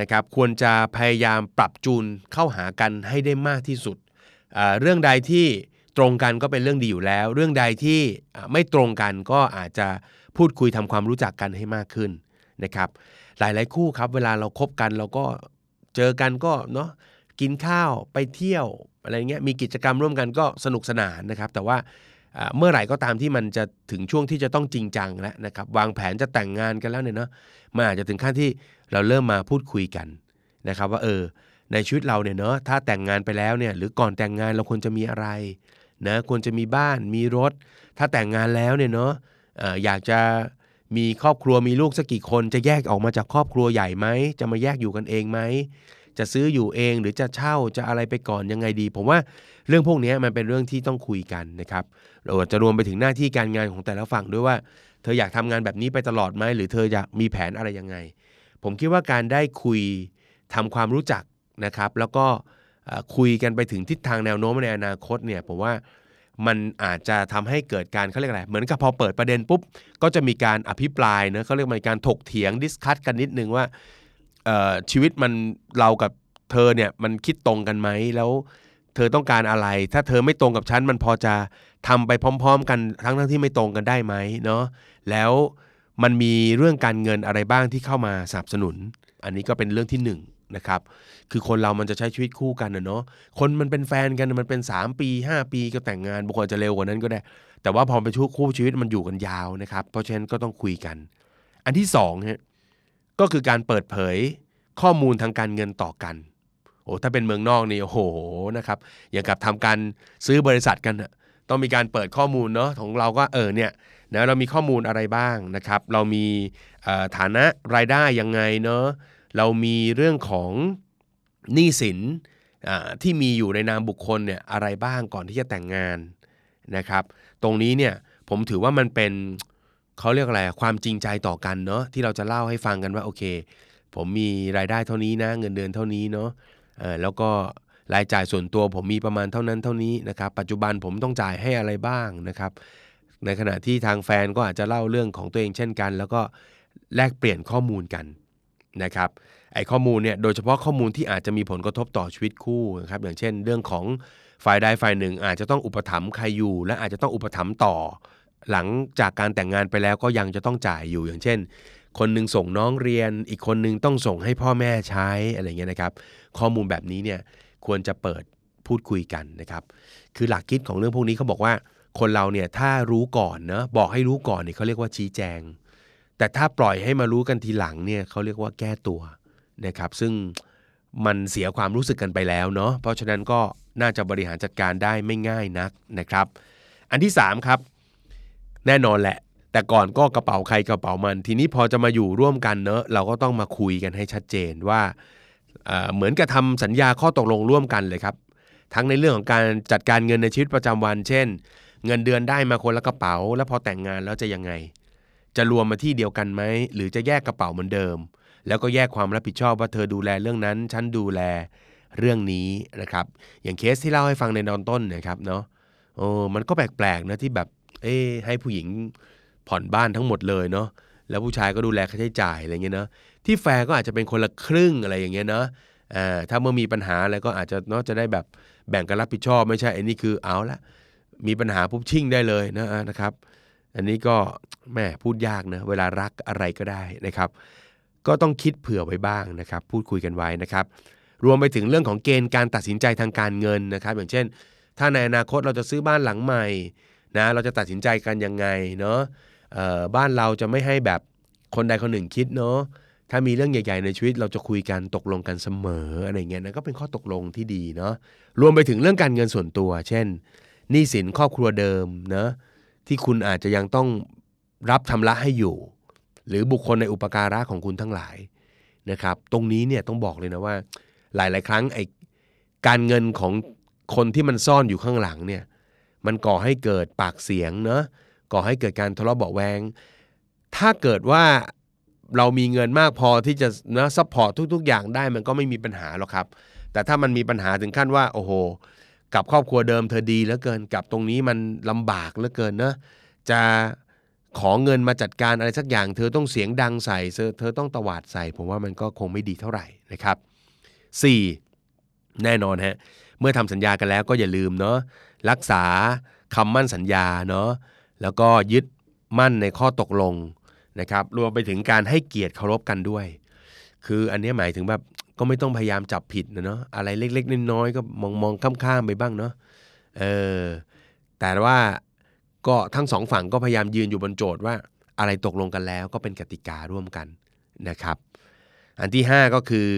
นะครับ ควรจะพยายามปรับจูนเข้าหากันให้ได้มากที่สุดเเรื่องใดที่ตรงกันก็เป็นเรื่องดีอยู่แล้ว เรื่องใดที่ไม่ตรงกันก็อาจจะพูดคุยทำความรู้จักกันให้มากขึ้นนะครับ หลายๆ คู่ครับ เวลาเราคบกันเราก็เจอกันก็เนาะกินข้าวไปเที่ยวอะไรเงี้ยมีกิจกรรมร่วมกันก็สนุกสนานนะครับ แต่ว่าเมื่อไหร่ก็ตามที่มันจะถึงช่วงที่จะต้องจริงจังแล้วนะครับวางแผนจะแต่งงานกันแล้วเนี่ยเนาะมันอาจจะถึงขั้นที่เราเริ่มมาพูดคุยกันนะครับว่าเออในชีวิตเราเนี่ยเนาะถ้าแต่งงานไปแล้วเนี่ยหรือก่อนแต่งงานเราควรจะมีอะไรนะควรจะมีบ้านมีรถ ถ้าแต่งงานแล้วเนี่ยเนาะอยากจะ มีครอบครัวมีลูกสักกี่คนจะแยกออกมาจากครอบครัวใหญ่ไหมจะมาแยกอยู่กันเองไหมจะซื้ออยู่เองหรือจะเช่าจะอะไรไปก่อนยังไงดี ผมว่าเรื่องพวกนี้มันเป็นเรื่องที่ต้องคุยกันนะครับเราจะรวมไปถึงหน้าที่การงานของแต่ละฝั่งด้วยว่า เธออยากทำงานแบบนี้ไปตลอดไหมหรือเธออยากมีแผนอะไรยังไง ผมคิดว่าการได้คุยทำความรู้จักนะครับ แล้วก็คุยกันไปถึงทิศทางแนวโน้มในอนาคตเนี่ยผมว่า มันอาจจะทำให้เกิดการเขาเรียกอะไร เหมือนกับพอเปิดประเด็นปุ๊บ ก็จะมีการอภิปรายเนะเขาเรียกมันการถกเถียงดิสคัตกันนิดนึงว่าชีวิตมันเรากับเธอเนี่ยมันคิดตรงกันไหมแล้วเธอต้องการอะไร ถ้าเธอไม่ตรงกับฉันมันพอจะทำไปพร้อม ๆ กันทั้งทั้งที่ไม่ตรงกันได้ไหมเนาะแล้วมันมีเรื่องการเงินอะไรบ้างที่เข้ามาสนับสนุน อันนี้ก็เป็นเรื่องที่ห นะครับ คือคนเรามันจะใช้ชีวิตคู่กันนะเนาะ คนมันเป็นแฟนกันมันเป็น 3 ปี 5 ปีก็แต่งงานบางคนจะเร็วกว่านั้นก็ได้ แต่ว่าพอเป็นช่วคู่ชีวิตมันอยู่กันยาวนะครับ เพราะฉะนั้นก็ต้องคุยกัน อันที่สองฮะก็คือการเปิดเผยข้อมูลทางการเงินต่อกันโอ้ถ้าเป็นเมืองนอกนี่โอ้โหนะครับอย่างกับทำการซื้อบริษัทกันน่ะต้องมีการเปิดข้อมูลเนาะของเราก็เออเนี่ยนะเรามีข้อมูลอะไรบ้างนะครับ เรามีฐานะรายได้ยังไงเนาะ เรามีเรื่องของหนี้สินที่มีอยู่ในนามบุคคลเนี่ยอะไรบ้างก่อนที่จะแต่งงานนะครับ ตรงนี้เนี่ยผมถือว่ามันเป็นเขาเรียกอะไรความจริงใจต่อกันเนาะที่เราจะเล่าให้ฟังกันว่าโอเค ผมมีรายได้เท่านี้นะเงินเดือนเท่านี้เนาะแล้วก็รายจ่ายส่วนตัวผมมีประมาณเท่านั้นเท่านี้นะครับ ปัจจุบันผมต้องจ่ายให้อะไรบ้างนะครับ ในขณะที่ทางแฟนก็อาจจะเล่าเรื่องของตัวเองเช่นกัน แล้วก็แลกเปลี่ยนข้อมูลกัน นะครับไอ้ข้อมูลเนี่ยโดยเฉพาะข้อมูลที่อาจจะมีผลกระทบต่อชีวิตคู่นะครับอย่างเช่น เรื่องของฝ่ายใดฝ่ายหนึ่ง อาจจะต้องอุปถัมภ์ใครอยู่ และอาจจะต้องอุปถัมภ์ต่อ หลังจากการแต่งงานไปแล้วก็ยังจะต้องจ่ายอยู่อย่างเช่น คนหนึ่งส่งน้องเรียน อีกคนหนึ่งต้องส่งให้พ่อแม่ใช้อะไรเงี้ยนะครับ ข้อมูลแบบนี้เนี่ยควรจะเปิดพูดคุยกันนะครับ คือหลักคิดของเรื่องพวกนี้เขาบอกว่า คนเราเนี่ยถ้ารู้ก่อนเนะบอกให้รู้ก่อนเนี่ยเขาเรียกว่าชี้แจง แต่ถ้าปล่อยให้มารู้กันทีหลังเนี่ยเขาเรียกว่าแก้ตัวนะครับ ซึ่งมันเสียความรู้สึกกันไปแล้วเนาะเพราะฉะนั้นก็น่าจะบริหารจัดการได้ไม่ง่ายนักนะครับ อันที่ 3 ครับ แน่นอนแหละ แต่ก่อนก็กระเป๋าใครกระเป๋ามัน ทีนี้พอจะมาอยู่ร่วมกันเนอะเราก็ต้องมาคุยกันให้ชัดเจนว่าเหมือนกับทำสัญญาข้อตกลงร่วมกันเลยครับ ทั้งในเรื่องของการจัดการเงินในชีวิตประจำวัน เช่น เงินเดือนได้มาคนละกระเป๋า แล้วพอแต่งงานแล้วจะยังไง จะรวมมาที่เดียวกันไหม หรือจะแยกกระเป๋าเหมือนเดิม แล้วก็แยกความรับผิดชอบว่าเธอดูแลเรื่องนั้น ฉันดูแลเรื่องนี้นะครับ อย่างเคสที่เล่าให้ฟังในตอนต้นนะครับเนาะโอ้มันก็แปลกๆนะที่แบบ เอ้ให้ผู้หญิงผ่อนบ้านทั้งหมดเลยเนาะแล้วผู้ชายก็ดูแลค่าใช้จ่ายอะไรเงี้ยเนาะที่แฟร์ก็อาจจะเป็นคนละครึ่งอะไรอย่างเงี้ยเนาะอ่าถ้าเมื่อมีปัญหาอะไรก็อาจจะเนาะจะได้แบบแบ่งกันรับผิดชอบไม่ใช่อ้นี่คือเอาละมีปัญหาปุ๊บชิ่งได้เลยนะนะครับ อันนี้ก็แหมพูดยากนะเวลารักอะไรก็ได้นะครับ ก็ต้องคิดเผื่อไว้บ้างนะครับ พูดคุยกันไว้นะครับ รวมไปถึงเรื่องของเกณฑ์การตัดสินใจทางการเงินนะครับ อย่างเช่น ถ้าในอนาคตเราจะซื้อบ้านหลังใหม่นะเราจะตัดสินใจกันยังไงเนาะบ้านเราจะไม่ให้แบบคนใดคนหนึ่งคิดเนาะถ้ามีเรื่องใหญ่ๆในชีวิตเราจะคุยกันตกลงกันเสมออะไรเงี้ยนะก็เป็นข้อตกลงที่ดีเนาะรวมไปถึงเรื่องการเงินส่วนตัว เช่นหนี้สินครอบครัวเดิมเนาะ ที่คุณอาจจะยังต้องรับชำระให้อยู่ หรือบุคคลในอุปการะของคุณทั้งหลายนะครับ ตรงนี้เนี่ยต้องบอกเลยนะว่า หลาย ๆ ครั้งไอ้การเงินของคนที่มันซ่อนอยู่ข้างหลังเนี่ยมันก่อให้เกิดปากเสียงเนาะก่อให้เกิดการทะเลาะเบาะแว้ง ถ้าเกิดว่าเรามีเงินมากพอที่จะนะ support ทุก ๆ อย่างได้มันก็ไม่มีปัญหาหรอกครับ แต่ถ้ามันมีปัญหาถึงขั้นว่า โอ้โห กับครอบครัวเดิมเธอดีเหลือเกินกับตรงนี้มันลำบากเหลือเกินนะจะขอเงินมาจัดการอะไรสักอย่าง เธอต้องเสียงดังใส่ เธอต้องตวาดใส่ ผมว่ามันก็คงไม่ดีเท่าไหร่นะครับ 4. แน่นอนฮะเมื่อทำสัญญากันแล้วก็อย่าลืมเนาะรักษาคำมั่นสัญญาเนาะแล้วก็ยึดมั่นในข้อตกลงนะครับรวมไปถึงการให้เกียรติเคารพกันด้วย คืออันนี้หมายถึงแบบ ก็ไม่ต้องพยายามจับผิดนะเนาะอะไรเล็กๆน้อยๆก็มองมองข้ามๆไปบ้างเนาะเออแต่ว่าก็ทั้งสองฝั่งก็พยายามยืนอยู่บนโจทย์ว่า อะไรตกลงกันแล้วก็เป็นกติการ่วมกันนะครับ อันที่ 5 ก็คือ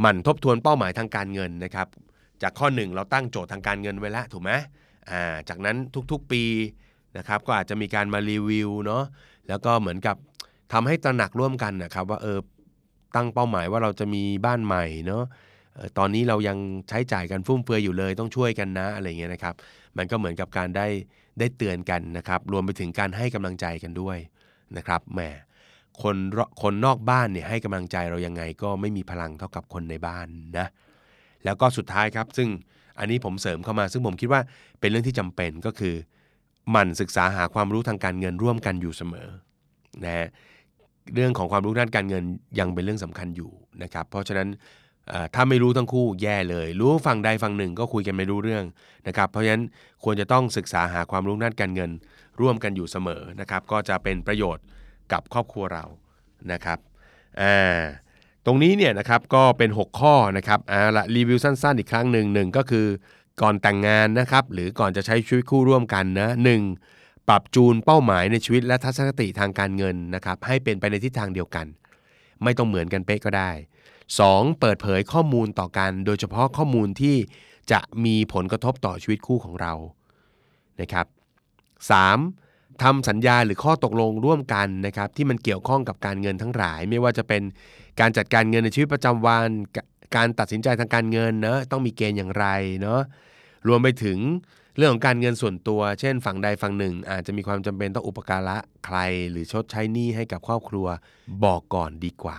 หมั่นทบทวนเป้าหมายทางการเงินนะครับ จากข้อ 1 เราตั้งโจทย์ทางการเงินไว้แล้วถูกไหมอ่าจากนั้นทุกๆปีนะครับก็อาจจะมีการมารีวิวเนาะแล้วก็เหมือนกับทำให้ตระหนักร่วมกันนะครับว่าเออ ตั้งเป้าหมายว่าเราจะมีบ้านใหม่เนาะตอนนี้เรายังใช้จ่ายกันฟุ่มเฟือยอยู่เลยต้องช่วยกันนะอะไรเงี้ยนะครับ มันก็เหมือนกับการได้ได้เตือนกันนะครับ รวมไปถึงการให้กำลังใจกันด้วยนะครับแหมคนรคนนอกบ้านเนี่ยให้กำลังใจเรายังไงก็ไม่มีพลังเท่ากับคนในบ้านนะแล้วก็สุดท้ายครับซึ่งอันนี้ผมเสริมเข้ามา ซึ่งผมคิดว่าเป็นเรื่องที่จำเป็นก็คือหมั่นศึกษาหาความรู้ทางการเงินร่วมกันอยู่เสมอนะฮะ เรื่องของความรู้ด้านการเงินยังเป็นเรื่องสำคัญอยู่นะครับ เพราะฉะนั้นถ้าไม่รู้ทั้งคู่แย่เลย รู้ฝั่งใดฝั่งหนึ่งก็คุยกันไม่รู้เรื่องนะครับ เพราะฉะนั้นควรจะต้องศึกษาหาความรู้ด้านการเงินร่วมกันอยู่เสมอนะครับ ก็จะเป็นประโยชน์กับครอบครัวเรานะครับตรงนี้เนี่ยนะครับก็เป็น 6 ข้อนะครับอ่าละรีวิวสั้นๆ อีกครั้งหนึ่งหนึ่งก็คือก่อนแต่งงานนะครับหรือก่อนจะใช้ชีวิตคู่ร่วมกันนะหนึ่ง ปรับจูนเป้าหมายในชีวิตและทัศนคติทางการเงินนะครับให้เป็นไปในทิศทางเดียวกัน ไม่ต้องเหมือนกันเป๊ะก็ได้ 2. เปิดเผยข้อมูลต่อกัน โดยเฉพาะข้อมูลที่จะมีผลกระทบต่อชีวิตคู่ของเรานะครับ 3. ทำสัญญาหรือข้อตกลงร่วมกันนะครับที่มันเกี่ยวข้องกับการเงินทั้งหลาย ไม่ว่าจะเป็นการจัดการเงินในชีวิตประจำวันกการตัดสินใจทางการเงินเนะต้องมีเกณฑ์อย่างไรเนาะรวมไปถึง เรื่องของการเงินส่วนตัว เช่น ฝั่งใดฝั่งหนึ่ง อาจจะมีความจำเป็นต้องอุปการะใคร หรือชดใช้หนี้ให้กับครอบครัวบอกก่อนดีกว่า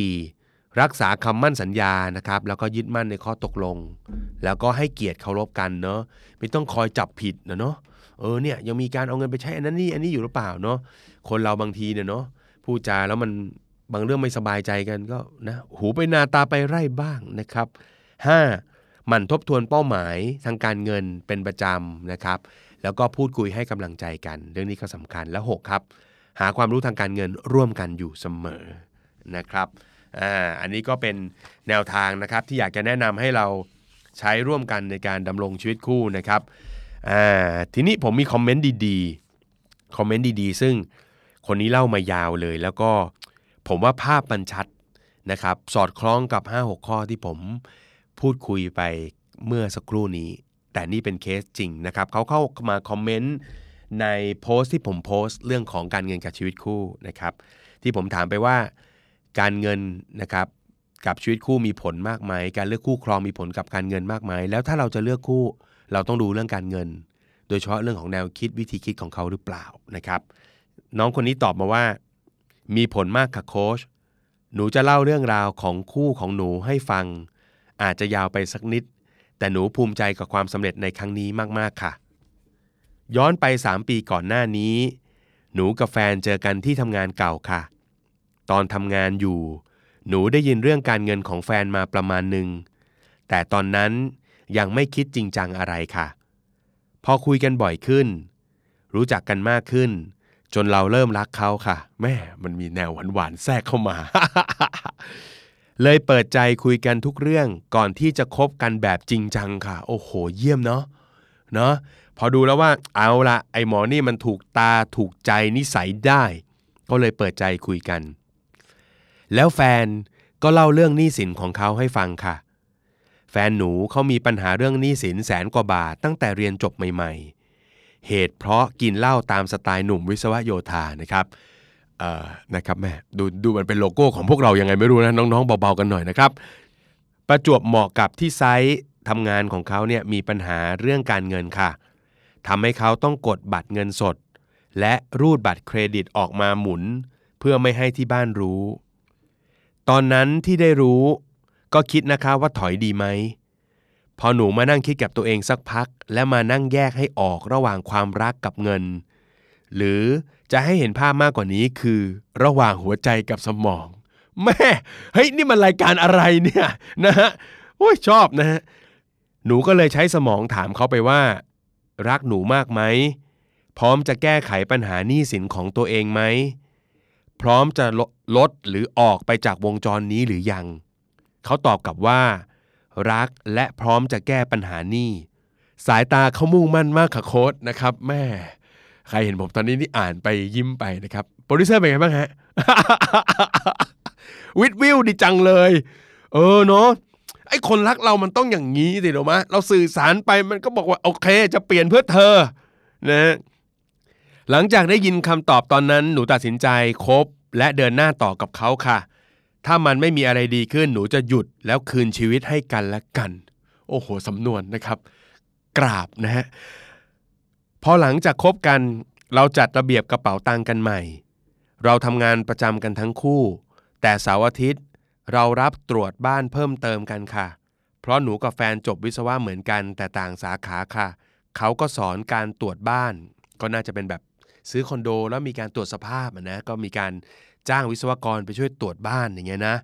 4. รักษาคำมั่นสัญญานะครับ แล้วก็ยึดมั่นในข้อตกลง แล้วก็ให้เกียรติเคารพกันเนาะไม่ต้องคอยจับผิดนะเนาะเออเนี่ยยังมีการเอาเงินไปใช้อันนั้นนี่อันนี้อยู่หรือเปล่าเนาะคนเราบางทีเนี่ยเนาะพูดจาแล้วมันบางเรื่องไม่สบายใจกันก็นะหูไปนาตาไปไร่บ้างนะครับ 5. หมั่นทบทวนเป้าหมายทางการเงินเป็นประจำนะครับ แล้วก็พูดคุยให้กำลังใจกัน เรื่องนี้ก็สำคัญแล้ว6ครับ หาความรู้ทางการเงินร่วมกันอยู่เสมอนะครับอ่าอันนี้ก็เป็นแนวทางนะครับที่อยากจะแนะนำให้เราใช้ร่วมกันในการดำรงชีวิตคู่นะครับอ่าทีนี้ผมมีคอมเมนต์ดีๆคอมเมนต์ดีๆ ซึ่งคนนี้เล่ามายาวเลย แล้วก็ผมว่าภาพมันชัดนะครับ สอดคล้องกับ 5-6 ข้อที่ผม พูดคุยไปเมื่อสักครู่นี้ แต่นี่เป็นเคสจริงนะครับเขาเข้ามาคอมเมนต์ในโพสต์ที่ผมโพสต์เรื่องของการเงินกับชีวิตคู่นะครับ ที่ผมถามไปว่าการเงินนะครับกับชีวิตคู่มีผลมากไหมการเลือกคู่ครองมีผลกับการเงินมากไหมแล้วถ้าเราจะเลือกคู่ เราต้องดูเรื่องการเงิน โดยเฉพาะเรื่องของแนวคิดวิธีคิดของเขาหรือเปล่านะครับ น้องคนนี้ตอบมาว่า มีผลมากค่ะโค้ชหนูจะเล่าเรื่องราวของคู่ของหนูให้ฟัง อาจจะยาวไปสักนิด แต่หนูภูมิใจกับความสำเร็จในครั้งนี้มากๆค่ะ ย้อนไป 3 ปีก่อนหน้านี้ หนูกับแฟนเจอกันที่ทำงานเก่าค่ะ ตอนทำงานอยู่ หนูได้ยินเรื่องการเงินของแฟนมาประมาณหนึ่งแต่ตอนนั้นยังไม่คิดจริงจังอะไรค่ะ พอคุยกันบ่อยขึ้น รู้จักกันมากขึ้น จนเราเริ่มรักเขาค่ะ แม่มันมีแนวหวานๆแทรกเข้ามา เลยเปิดใจคุยกันทุกเรื่องก่อนที่จะคบกันแบบจริงจังค่ะ โอ้โห เยี่ยมเนาะเนาะพอดูแล้วว่าเอาละไอหมอนี่มันถูกตาถูกใจนิสัยได้ ก็เลยเปิดใจคุยกัน แล้วแฟนก็เล่าเรื่องหนี้สินของเขาให้ฟังค่ะ แฟนหนูเขามีปัญหาเรื่องหนี้สินแสนกว่าบาทตั้งแต่เรียนจบใหม่ ๆ เหตุเพราะกินเหล้าตามสไตล์หนุ่มวิศวโยธานะครับ นะครับแม่ดูดูมันเป็นโลโก้ของพวกเรายังไงไม่รู้นะน้องๆเบาๆกันหน่อยนะครับ ประจวบเหมาะกับที่ไซต์ทำงานของเขาเนี่ยมีปัญหาเรื่องการเงินค่ะทำให้เขาต้องกดบัตรเงินสด และรูดบัตรเครดิตออกมาหมุน เพื่อไม่ให้ที่บ้านรู้ ตอนนั้นที่ได้รู้ ก็คิดนะคะว่าถอยดีไหมพอหนูมานั่งคิดกับตัวเองสักพัก และมานั่งแยกให้ออกระหว่างความรักกับเงิน หรือ จะให้เห็นภาพมากกว่านี้คือระหว่างหัวใจกับสมองแม่เฮ้ยนี่มันรายการอะไรเนี่ยนะฮะโอ้ยชอบนะฮะหนูก็เลยใช้สมองถามเขาไปว่า รักหนูมากไหมพร้อมจะแก้ไขปัญหาหนี้สินของตัวเองไหมพร้อมจะลดลดหรือออกไปจากวงจรนี้หรือยัง เขาตอบกลับว่า รักและพร้อมจะแก้ปัญหานี้ สายตาเขามุ่งมั่นมากค่ะโค้ดนะครับ แม่ ใครเห็นผมตอนนี้นี่อ่านไปยิ้มไปนะครับโปรดิวเซอร์เป็นไงบ้างฮะวิดวิวดีจังเลย เออเนาะไอ้คนรักเรามันต้องอย่างนี้สิหรอมะเราสื่อสารไปมันก็บอกว่าโอเค จะเปลี่ยนเพื่อเธอนะหลังจากได้ยินคำตอบตอนนั้นหนูตัดสินใจคบและเดินหน้าต่อกับเขาค่ะ ถ้ามันไม่มีอะไรดีขึ้นหนูจะหยุดแล้วคืนชีวิตให้กันและกัน โอ้โหสำนวนนะครับ กราบนะฮะ พอหลังจากคบกันเราจัดระเบียบกระเป๋าตังค์กันใหม่ เราทำงานประจำกันทั้งคู่ แต่เสาร์อาทิตย์ เรารับตรวจบ้านเพิ่มเติมกันค่ะ เพราะหนูกับแฟนจบวิศวะเหมือนกัน แต่ต่างสาขาค่ะ เขาก็สอนการตรวจบ้าน ก็น่าจะเป็นแบบซื้อคอนโดแล้วมีการตรวจสภาพนะก็มีการจ้างวิศวกรไปช่วยตรวจบ้านอย่างเงี้ยนะ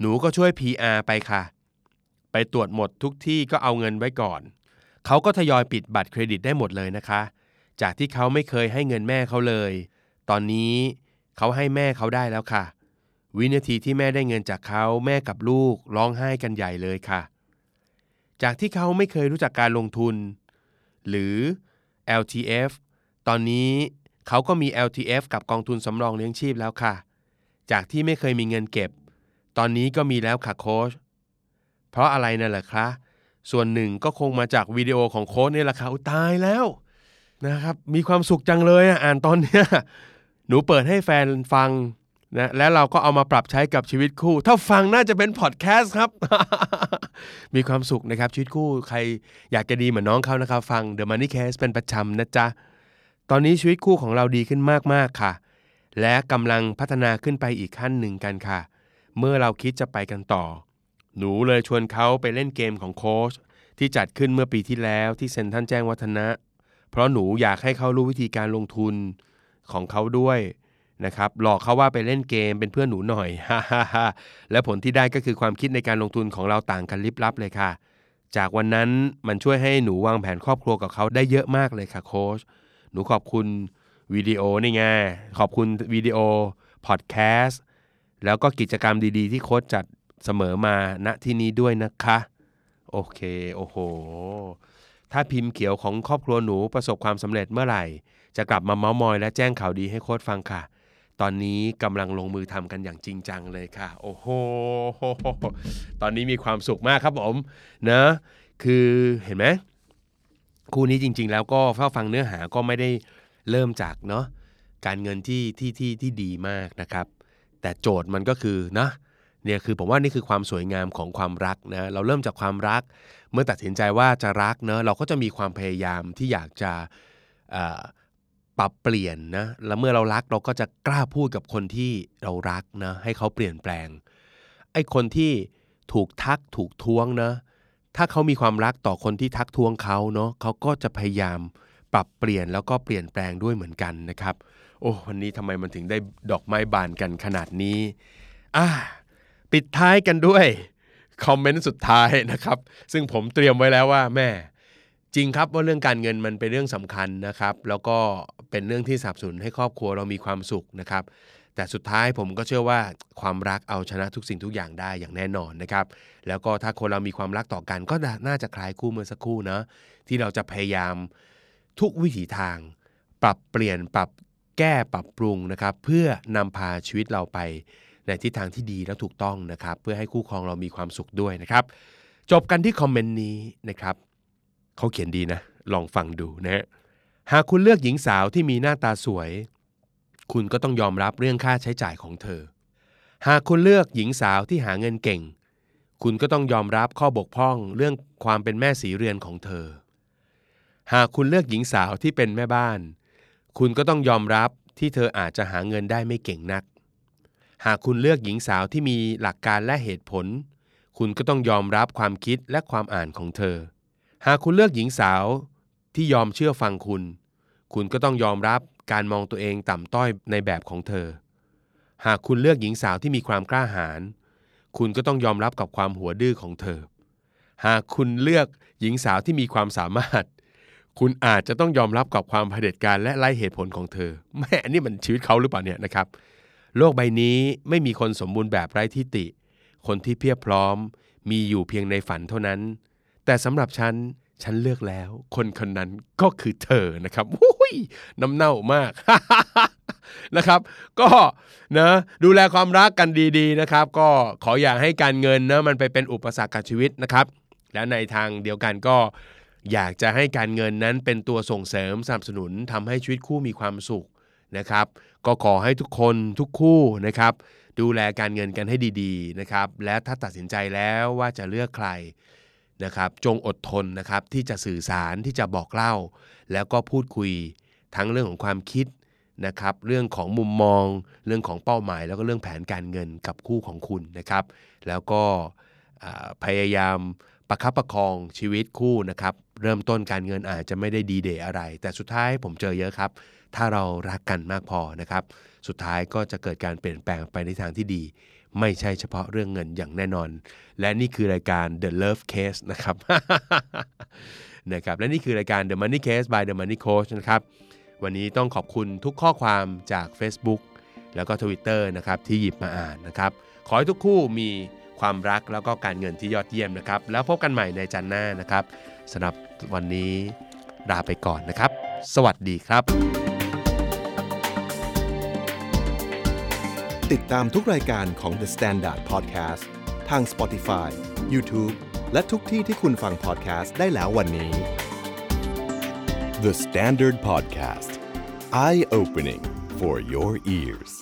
หนูก็ช่วย PR ไปค่ะ ไปตรวจหมดทุกที่ก็เอาเงินไว้ก่อน เขาก็ทยอยปิดบัตรเครดิตได้หมดเลยนะคะ จากที่เขาไม่เคยให้เงินแม่เขาเลย ตอนนี้เขาให้แม่เขาได้แล้วค่ะ วินาทีที่แม่ได้เงินจากเขาแม่กับลูกร้องไห้กันใหญ่เลยค่ะ จากที่เขาไม่เคยรู้จักการลงทุน หรือ LTF ตอนนี้เขาก็มี LTF กับกองทุนสำรองเลี้ยงชีพแล้วค่ะ จากที่ไม่เคยมีเงินเก็บ ตอนนี้ก็มีแล้วค่ะโค้ชเพราะอะไรนั่นแหละคะ ส่วนหนึ่งก็คงมาจากวิดีโอของโค้ชนี่แหละค่ะอุ๊ยตายแล้วนะครับมีความสุขจังเลยอ่านตอนเนี้ยหนูเปิดให้แฟนฟังนะแล้วเราก็เอามาปรับใช้กับชีวิตคู่ ถ้าฟังน่าจะเป็นพอดแคสต์ครับ มีความสุขนะครับ ชีวิตคู่ใครอยากจะดีเหมือนน้องเขานะครับ ฟัง The Money Case เป็นประจำนะจ๊ะ ตอนนี้ชีวิตคู่ของเราดีขึ้นมาก ๆ ค่ะ และกำลังพัฒนาขึ้นไปอีกขั้นหนึ่งกันค่ะ เมื่อเราคิดจะไปกันต่อ หนูเลยชวนเขาไปเล่นเกมของโค้ชที่จัดขึ้นเมื่อปีที่แล้วที่เซ็นทรัลแจ้งวัฒนะ เพราะหนูอยากให้เขารู้วิธีการลงทุนของเขาด้วยนะครับหลอกเขาว่าไปเล่นเกมเป็นเพื่อนหนูหน่อยฮ่าฮ่าฮ่าและผลที่ได้ก็คือความคิดในการลงทุนของเราต่างกันลิบลับเลยค่ะ จากวันนั้นมันช่วยให้หนูวางแผนครอบครัวกับเขาได้เยอะมากเลยค่ะโค้ชหนูขอบคุณวิดีโอนี่ไงขอบคุณวิดีโอพอดแคสต์แล้วก็กิจกรรมดีๆ ที่โค้ชจัด เสมอมาณที่นี้ด้วยนะคะ โอเค โอ้โห ถ้าพิมพ์เขียวของครอบครัวหนูประสบความสำเร็จเมื่อไหร่ จะกลับมาเมาส์มอยและแจ้งข่าวดีให้โค้ชฟังค่ะ ตอนนี้กำลังลงมือทำกันอย่างจริงจังเลยค่ะ โอ้โห ตอนนี้มีความสุขมากครับผมนะคือเห็นไหมคู่นี้จริง ๆ แล้วก็เฝ้าฟังเนื้อหาก็ไม่ได้เริ่มจากเนาะการเงินที่ที่ที่ที่ดีมากนะครับ แต่โจทย์มันก็คือนะ เนี่ยคือผมว่านี่คือความสวยงามของความรักนะเราเริ่มจากความรัก เมื่อตัดสินใจว่าจะรักเนะเราก็จะมีความพยายามที่อยากจะปรับเปลี่ยนนะแล้วเมื่อเรารักเราก็จะกล้าพูดกับคนที่เรารักนะให้เขาเปลี่ยนแปลงไอ้คนที่ถูกทักถูกท้วงนะถ้าเขามีความรักต่อคนที่ทักท้วงเขาเนาะเขาก็จะพยายามปรับเปลี่ยนแล้วก็เปลี่ยนแปลงด้วยเหมือนกันนะครับ โอ้วันนี้ทำไมมันถึงได้ดอกไม้บานกันขนาดนี้อ่า ปิดท้ายกันด้วยคอมเมนต์สุดท้ายนะครับ ซึ่งผมเตรียมไว้แล้วว่าแม่จริงครับว่าเรื่องการเงินมันเป็นเรื่องสำคัญนะครับ แล้วก็เป็นเรื่องที่สนับสนุนให้ครอบครัวเรามีความสุขนะครับ แต่สุดท้ายผมก็เชื่อว่าความรักเอาชนะทุกสิ่งทุกอย่างได้อย่างแน่นอนนะครับ แล้วก็ถ้าคนเรามีความรักต่อกันก็น่าจะคล้ายคู่เมื่อสักครู่นะที่เราจะพยายามทุกวิถีทาง ปรับเปลี่ยนปรับแก้ปรับปรุงนะครับ เพื่อนำพาชีวิตเราไป ในทิศทางที่ดีและถูกต้องนะครับ เพื่อให้คู่ครองเรามีความสุขด้วยนะครับ จบกันที่คอมเมนต์นี้นะครับเขาเขียนดีนะ ลองฟังดูนะฮะหากคุณเลือกหญิงสาวที่มีหน้าตาสวย คุณก็ต้องยอมรับเรื่องค่าใช้จ่ายของเธอ หากคุณเลือกหญิงสาวที่หาเงินเก่ง คุณก็ต้องยอมรับข้อบกพร่องเรื่องความเป็นแม่สีเรือนของเธอ หากคุณเลือกหญิงสาวที่เป็นแม่บ้าน คุณก็ต้องยอมรับที่เธออาจจะหาเงินได้ไม่เก่งนัก หากคุณเลือกหญิงสาวที่มีหลักการและเหตุผล คุณก็ต้องยอมรับความคิดและความอ่านของเธอ หากคุณเลือกหญิงสาวที่ยอมเชื่อฟังคุณ คุณก็ต้องยอมรับการมองตัวเองต่ำต้อยในแบบของเธอ หากคุณเลือกหญิงสาวที่มีความกล้าหาญ คุณก็ต้องยอมรับกับความหัวดื้อของเธอ หากคุณเลือกหญิงสาวที่มีความสามารถ คุณอาจจะต้องยอมรับกับความเผด็จการและไร้เหตุผลของเธอ แม่นนี้มันชีวิตเขาหรือเปล่าเนี่ยนะครับ โลกใบนี้ไม่มีคนสมบูรณ์แบบไร้ที่ติ คนที่เพียบพร้อม มีอยู่เพียงในฝันเท่านั้น แต่สำหรับฉัน ฉันเลือกแล้ว คนคนนั้นก็คือเธอนะครับอุ้ยน้ำเน่ามากนะครับ ก็นะดูแลความรักกันดีๆนะครับ ก็ขออย่าให้การเงินนะมันไปเป็นอุปสรรคกับชีวิตนะครับ และในทางเดียวกันก็อยากจะให้การเงินนั้นเป็นตัวส่งเสริมสนับสนุนทำให้ชีวิตคู่มีความสุขนะครับ ก็ขอให้ทุกคนทุกคู่นะครับ ดูแลการเงินกันให้ดีๆนะครับ และถ้าตัดสินใจแล้วว่าจะเลือกใครนะครับ จงอดทนนะครับที่จะสื่อสารที่จะบอกเล่า แล้วก็พูดคุยทั้งเรื่องของความคิดนะครับ เรื่องของมุมมอง เรื่องของเป้าหมาย แล้วก็เรื่องแผนการเงินกับคู่ของคุณนะครับ แล้วก็พยายามประคับประคองชีวิตคู่นะครับ เริ่มต้นการเงินอาจจะไม่ได้ดีเดย์อะไร แต่สุดท้ายผมเจอเยอะครับ ถ้าเรารักกันมากพอนะครับ สุดท้ายก็จะเกิดการเปลี่ยนแปลงไปในทางที่ดี ไม่ใช่เฉพาะเรื่องเงินอย่างแน่นอน และนี่คือรายการ The Love Case นะครับนะครับและนี่คือรายการ The Money Case by The Money Coach นะครับวันนี้ต้องขอบคุณทุกข้อความจาก Facebook แล้วก็ Twitter นะครับที่หยิบมาอ่านนะครับ ขอให้ทุกคู่มีความรักแล้วก็การเงินที่ยอดเยี่ยมนะครับ แล้วพบกันใหม่ในจันทร์หน้านะครับ สำหรับวันนี้ลาไปก่อนนะครับ สวัสดีครับ ติดตามทุกรายการของ The Standard Podcast ทาง Spotify, YouTube และทุกที่ที่คุณฟัง podcast ได้แล้ววันนี้ The Standard Podcast Eye Opening for your ears